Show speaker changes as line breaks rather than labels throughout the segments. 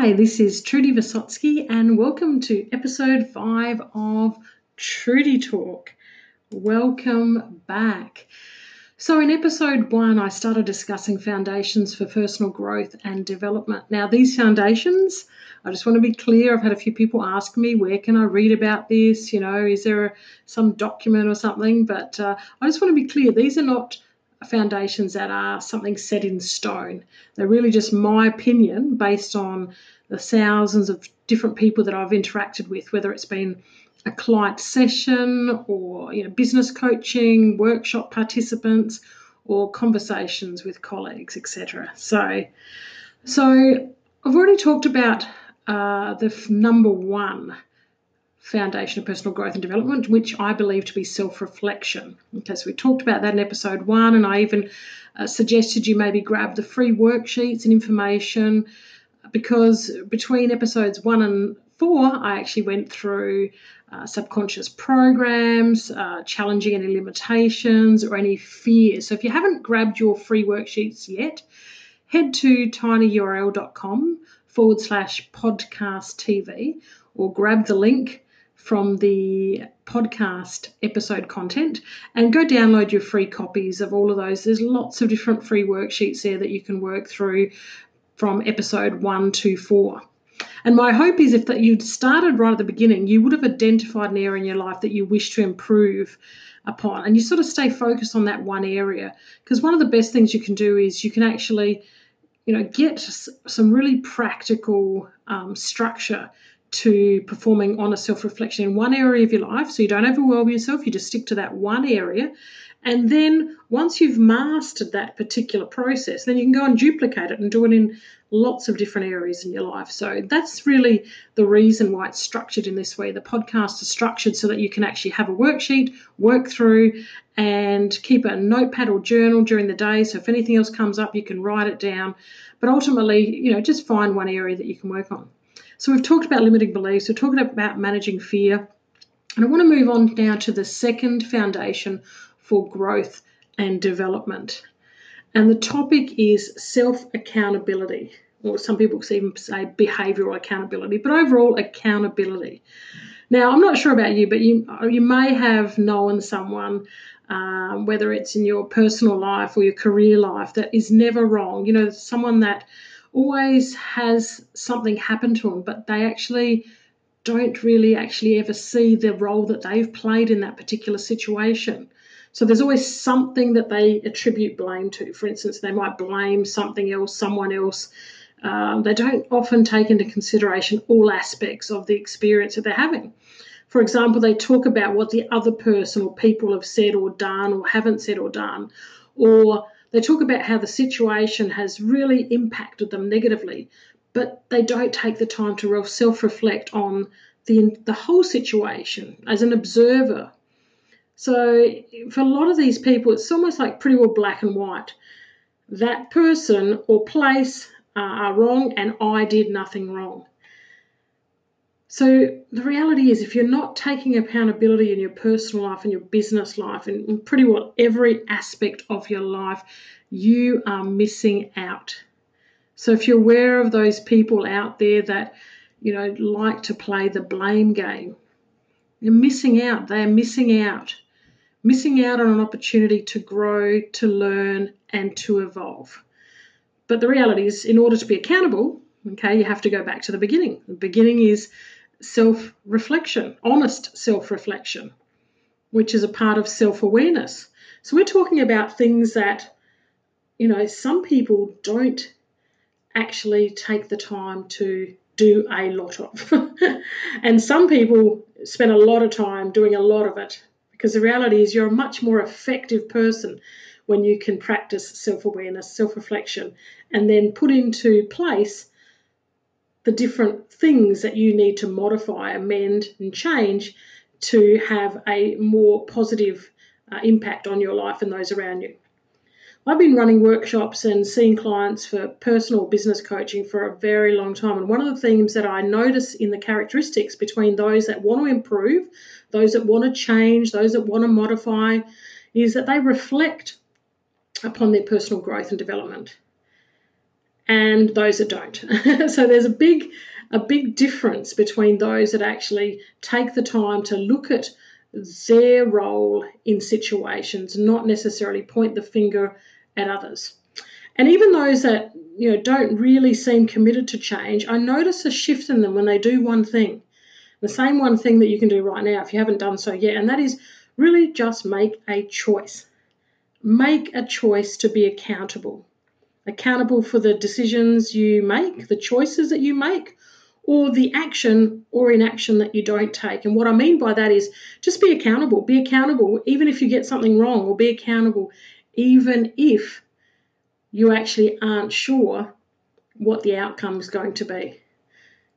Hi, this is Trudy Visotsky, and welcome to episode five of Trudy Talk. Welcome back. So, in episode one, I started discussing foundations for personal growth and development. Now, these foundations, I just want to be clear. I've had a few people ask me, where can I read about this? You know, is there some document or something? But uh, I just want to be clear these are not foundations that are something set in stone. They're really just my opinion based on the thousands of different people that I've interacted with, whether it's been a client session or you know business coaching, workshop participants, or conversations with colleagues, etc. So, so I've already talked about uh, the number one foundation of personal growth and development, which I believe to be self reflection. Okay, so we talked about that in episode one, and I even uh, suggested you maybe grab the free worksheets and information because between episodes one and four, I actually went through uh, subconscious programs, uh, challenging any limitations or any fears. So if you haven't grabbed your free worksheets yet, head to tinyurl.com forward slash podcast TV or grab the link from the podcast episode content and go download your free copies of all of those. There's lots of different free worksheets there that you can work through from episode one to four. And my hope is if that you'd started right at the beginning, you would have identified an area in your life that you wish to improve upon. And you sort of stay focused on that one area. Because one of the best things you can do is you can actually, you know, get some really practical um, structure to performing on a self reflection in one area of your life. So you don't overwhelm yourself, you just stick to that one area. And then once you've mastered that particular process, then you can go and duplicate it and do it in lots of different areas in your life. So that's really the reason why it's structured in this way. The podcast is structured so that you can actually have a worksheet, work through, and keep a notepad or journal during the day. So if anything else comes up, you can write it down. But ultimately, you know, just find one area that you can work on. So we've talked about limiting beliefs, we're talking about managing fear. And I want to move on now to the second foundation for growth and development. And the topic is self accountability, or some people even say behavioral accountability, but overall accountability. Now, I'm not sure about you, but you, you may have known someone, um, whether it's in your personal life or your career life, that is never wrong. You know, someone that always has something happen to them, but they actually don't really actually ever see the role that they've played in that particular situation. So there's always something that they attribute blame to. For instance, they might blame something else, someone else. Um, they don't often take into consideration all aspects of the experience that they're having. For example, they talk about what the other person or people have said or done or haven't said or done, or they talk about how the situation has really impacted them negatively, but they don't take the time to self reflect on the, the whole situation as an observer. So, for a lot of these people, it's almost like pretty well black and white. That person or place uh, are wrong, and I did nothing wrong. So the reality is, if you're not taking accountability in your personal life and your business life and pretty well every aspect of your life, you are missing out. So if you're aware of those people out there that, you know, like to play the blame game, you're missing out. They are missing out. Missing out on an opportunity to grow, to learn, and to evolve. But the reality is, in order to be accountable, okay, you have to go back to the beginning. The beginning is self reflection, honest self reflection, which is a part of self awareness. So we're talking about things that, you know, some people don't actually take the time to do a lot of. and some people spend a lot of time doing a lot of it because the reality is you're a much more effective person when you can practice self awareness, self reflection, and then put into place the different things that you need to modify, amend, and change to have a more positive uh, impact on your life and those around you. I've been running workshops and seeing clients for personal business coaching for a very long time. And one of the themes that I notice in the characteristics between those that want to improve, those that want to change, those that want to modify, is that they reflect upon their personal growth and development. And those that don't. so there's a big a big difference between those that actually take the time to look at their role in situations, not necessarily point the finger at others. And even those that you know don't really seem committed to change, I notice a shift in them when they do one thing. The same one thing that you can do right now if you haven't done so yet, and that is really just make a choice. Make a choice to be accountable. Accountable for the decisions you make, the choices that you make, or the action or inaction that you don't take. And what I mean by that is just be accountable. Be accountable even if you get something wrong, or be accountable even if you actually aren't sure what the outcome is going to be.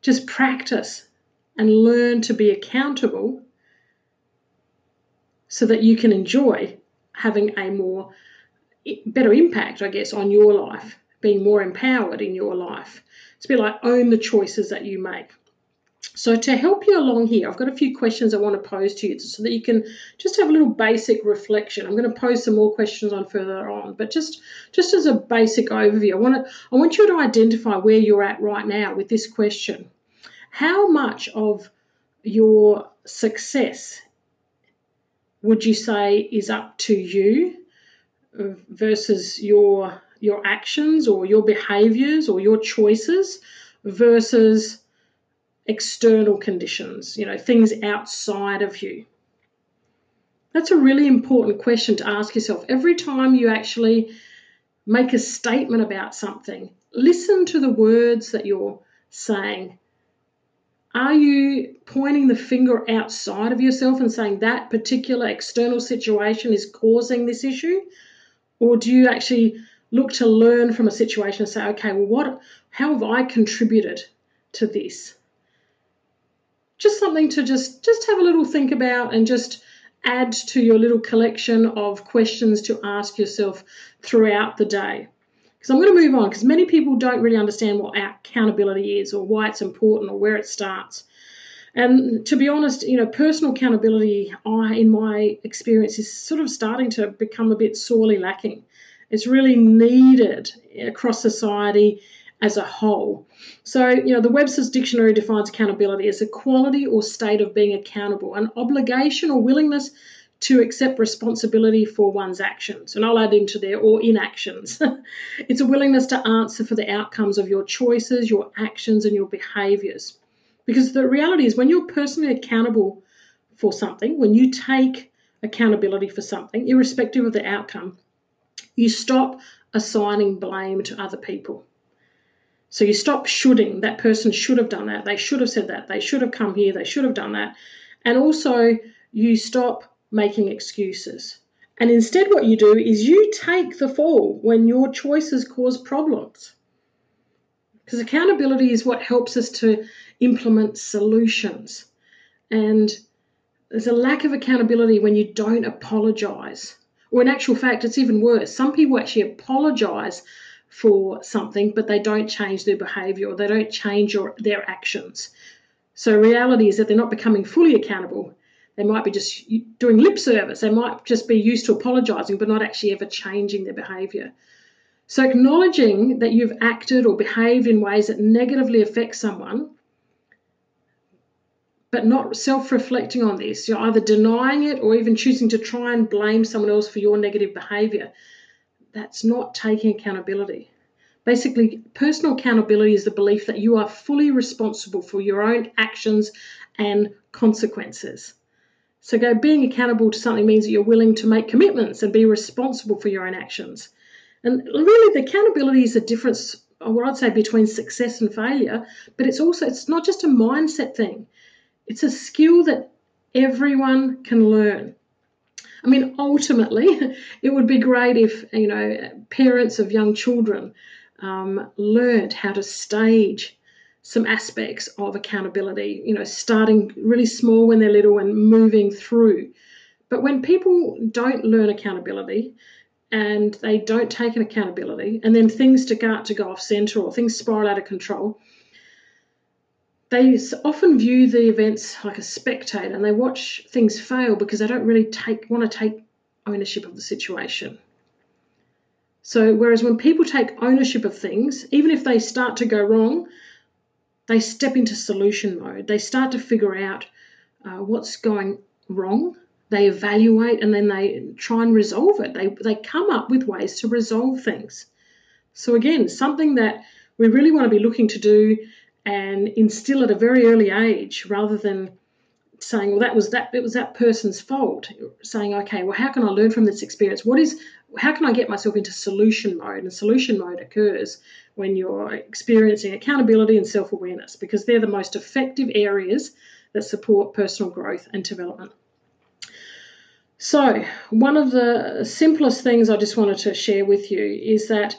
Just practice and learn to be accountable so that you can enjoy having a more better impact, I guess, on your life, being more empowered in your life. It's a bit like own the choices that you make. So, to help you along here, I've got a few questions I want to pose to you so that you can just have a little basic reflection. I'm going to pose some more questions on further on, but just just as a basic overview, I want to I want you to identify where you're at right now with this question. How much of your success would you say is up to you versus your your actions or your behaviors or your choices versus external conditions, you know, things outside of you? That's a really important question to ask yourself. Every time you actually make a statement about something, listen to the words that you're saying. Are you pointing the finger outside of yourself and saying that particular external situation is causing this issue? Or do you actually look to learn from a situation and say, okay, well, what, how have I contributed to this? just something to just just have a little think about and just add to your little collection of questions to ask yourself throughout the day. Because I'm going to move on because many people don't really understand what accountability is or why it's important or where it starts. And to be honest, you know, personal accountability, I, in my experience, is sort of starting to become a bit sorely lacking. It's really needed across society as a whole. So, you know, the Webster's Dictionary defines accountability as a quality or state of being accountable, an obligation or willingness to accept responsibility for one's actions. And I'll add into there, or inactions. it's a willingness to answer for the outcomes of your choices, your actions, and your behaviors. Because the reality is, when you're personally accountable for something, when you take accountability for something, irrespective of the outcome, you stop assigning blame to other people. So you stop shoulding. That person should have done that. They should have said that. They should have come here. They should have done that. And also, you stop making excuses. And instead, what you do is you take the fall when your choices cause problems. Because accountability is what helps us to implement solutions. And there's a lack of accountability when you don't apologize. Or, in actual fact, it's even worse. Some people actually apologize for something, but they don't change their behavior or they don't change your, their actions. So, reality is that they're not becoming fully accountable. They might be just doing lip service. They might just be used to apologizing, but not actually ever changing their behavior. So, acknowledging that you've acted or behaved in ways that negatively affect someone, but not self reflecting on this, you're either denying it or even choosing to try and blame someone else for your negative behavior that's not taking accountability. Basically, personal accountability is the belief that you are fully responsible for your own actions and consequences. So, go being accountable to something means that you're willing to make commitments and be responsible for your own actions. And really, the accountability is a difference, what I'd say, between success and failure. But it's also it's not just a mindset thing; it's a skill that everyone can learn. I mean, ultimately, it would be great if, you know, parents of young children um, learned how to stage some aspects of accountability, you know, starting really small when they're little and moving through. But when people don't learn accountability and they don't take an accountability, and then things start to go off center or things spiral out of control, they often view the events like a spectator and they watch things fail because they don't really take want to take ownership of the situation. So, whereas when people take ownership of things, even if they start to go wrong, they step into solution mode. They start to figure out uh, what's going wrong. They evaluate and then they try and resolve it. They, they come up with ways to resolve things. So, again, something that we really want to be looking to do and instill at a very early age rather than saying, well, that was that it was that person's fault. Saying, okay, well, how can I learn from this experience? What is how can I get myself into solution mode? And solution mode occurs when you're experiencing accountability and self-awareness because they're the most effective areas that support personal growth and development. So, one of the simplest things I just wanted to share with you is that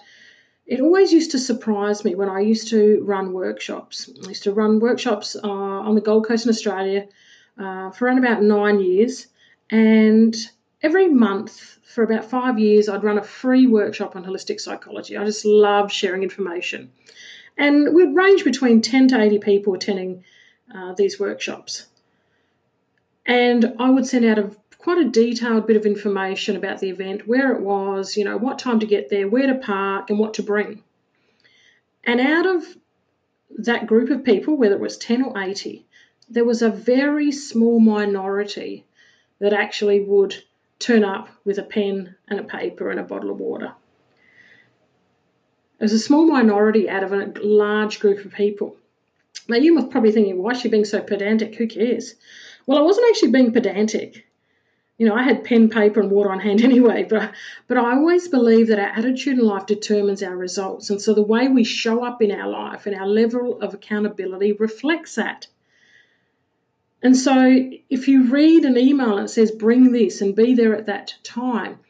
it always used to surprise me when I used to run workshops. I used to run workshops uh, on the Gold Coast in Australia uh, for around about nine years. And every month for about five years, I'd run a free workshop on holistic psychology. I just loved sharing information. And we'd range between 10 to 80 people attending uh, these workshops. And I would send out a quite a detailed bit of information about the event, where it was, you know, what time to get there, where to park, and what to bring. And out of that group of people, whether it was 10 or 80, there was a very small minority that actually would turn up with a pen and a paper and a bottle of water. It was a small minority out of a large group of people. Now, you must probably thinking, why is she being so pedantic? Who cares? Well, I wasn't actually being pedantic. You know, I had pen, paper, and water on hand anyway, but, but I always believe that our attitude in life determines our results. And so the way we show up in our life and our level of accountability reflects that. And so if you read an email and it says, bring this and be there at that time,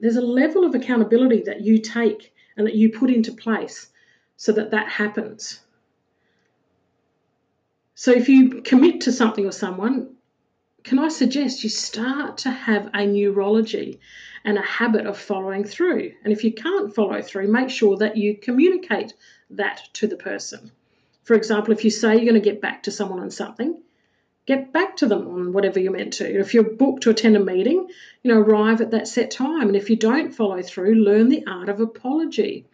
there's a level of accountability that you take and that you put into place so that that happens. So if you commit to something or someone, can I suggest you start to have a neurology and a habit of following through? And if you can't follow through, make sure that you communicate that to the person. For example, if you say you're going to get back to someone on something, get back to them on whatever you're meant to. If you're booked to attend a meeting, you know, arrive at that set time. And if you don't follow through, learn the art of apology.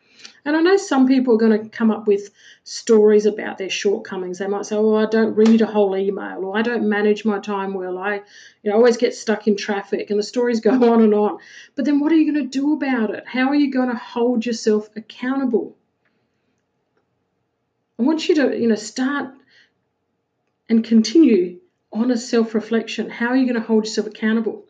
And I know some people are going to come up with stories about their shortcomings. They might say, "Oh, I don't read a whole email," or "I don't manage my time well. I, you know, always get stuck in traffic." And the stories go on and on. But then, what are you going to do about it? How are you going to hold yourself accountable? I want you to, you know, start and continue honest self reflection. How are you going to hold yourself accountable?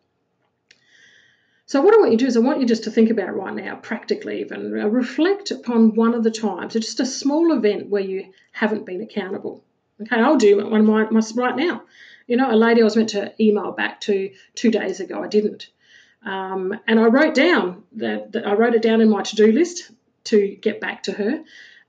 So, what I want you to do is, I want you just to think about right now, practically even, uh, reflect upon one of the times, just a small event where you haven't been accountable. Okay, I'll do one of my, my right now. You know, a lady I was meant to email back to two days ago, I didn't. Um, and I wrote down that, that I wrote it down in my to do list to get back to her.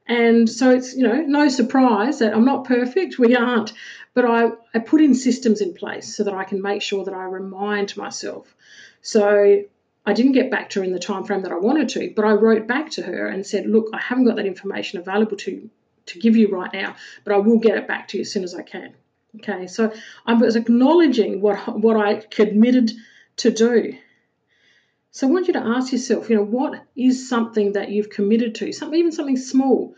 And so it's, you know, no surprise that I'm not perfect. We aren't. But I, I put in systems in place so that I can make sure that I remind myself. So I didn't get back to her in the time frame that I wanted to, but I wrote back to her and said, look, I haven't got that information available to, to give you right now, but I will get it back to you as soon as I can. Okay, so I was acknowledging what what I committed to do. So I want you to ask yourself, you know, what is something that you've committed to, something even something small,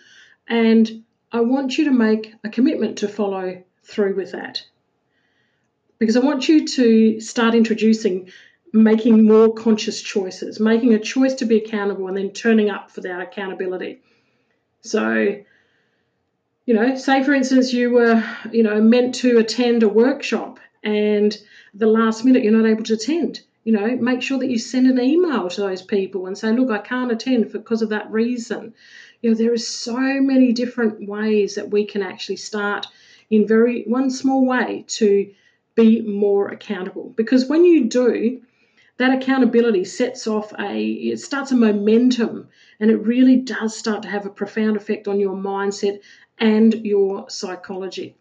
and I want you to make a commitment to follow through with that. Because I want you to start introducing making more conscious choices, making a choice to be accountable and then turning up for that accountability. So, you know, say for instance you were, you know, meant to attend a workshop and the last minute you're not able to attend. You know, make sure that you send an email to those people and say, look, I can't attend because of that reason. You know, there are so many different ways that we can actually start in very one small way to be more accountable. Because when you do, that accountability sets off a it starts a momentum and it really does start to have a profound effect on your mindset and your psychology.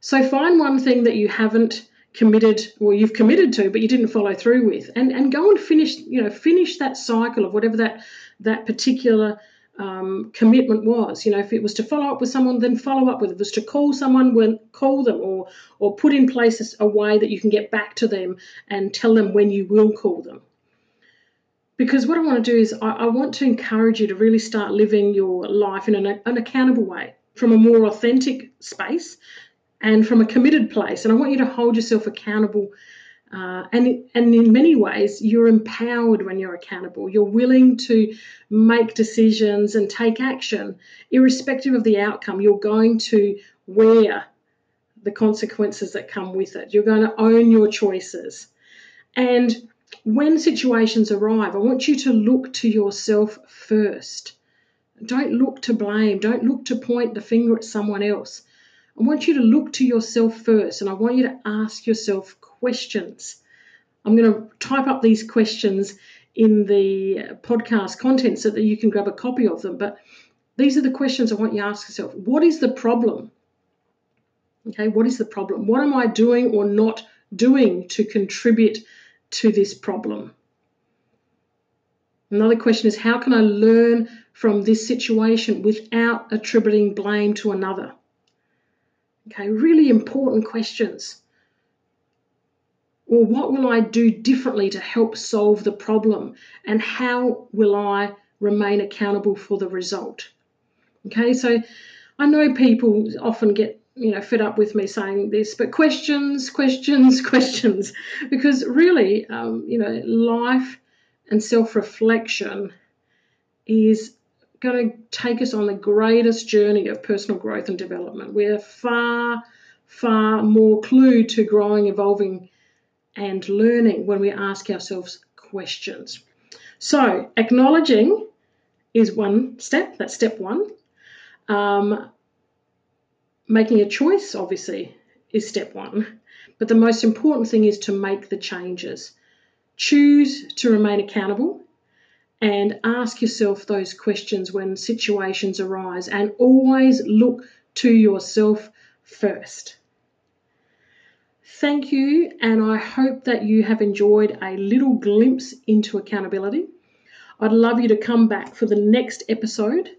So find one thing that you haven't committed or you've committed to but you didn't follow through with and and go and finish you know finish that cycle of whatever that that particular um, commitment was. You know, if it was to follow up with someone, then follow up with. If it was to call someone, when call them, or or put in place a way that you can get back to them and tell them when you will call them. Because what I want to do is I, I want to encourage you to really start living your life in an, an accountable way, from a more authentic space and from a committed place. And I want you to hold yourself accountable. Uh, and, and in many ways, you're empowered when you're accountable. You're willing to make decisions and take action, irrespective of the outcome. You're going to wear the consequences that come with it. You're going to own your choices. And when situations arrive, I want you to look to yourself first. Don't look to blame. Don't look to point the finger at someone else. I want you to look to yourself first and I want you to ask yourself questions. I'm going to type up these questions in the podcast content so that you can grab a copy of them. But these are the questions I want you to ask yourself. What is the problem? Okay, what is the problem? What am I doing or not doing to contribute to this problem? Another question is how can I learn from this situation without attributing blame to another? Okay, really important questions. Or what will I do differently to help solve the problem? And how will I remain accountable for the result? Okay, so I know people often get you know fed up with me saying this but questions questions questions because really um, you know life and self-reflection is going to take us on the greatest journey of personal growth and development we're far far more clued to growing evolving and learning when we ask ourselves questions so acknowledging is one step that's step one um, making a choice, obviously, is step one. But the most important thing is to make the changes. Choose to remain accountable and ask yourself those questions when situations arise and always look to yourself first. Thank you, and I hope that you have enjoyed a little glimpse into accountability. I'd love you to come back for the next episode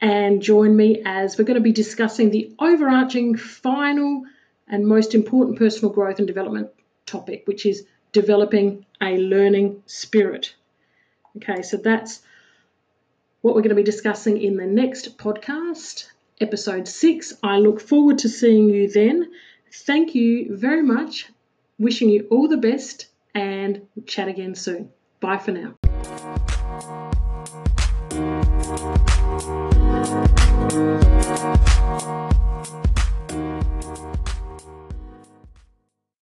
and join me as we're going to be discussing the overarching final and most important personal growth and development topic, which is developing a learning spirit. Okay, so that's what we're going to be discussing in the next podcast, episode six. I look forward to seeing you then. Thank you very much. Wishing you all the best and chat again soon. Bye for now.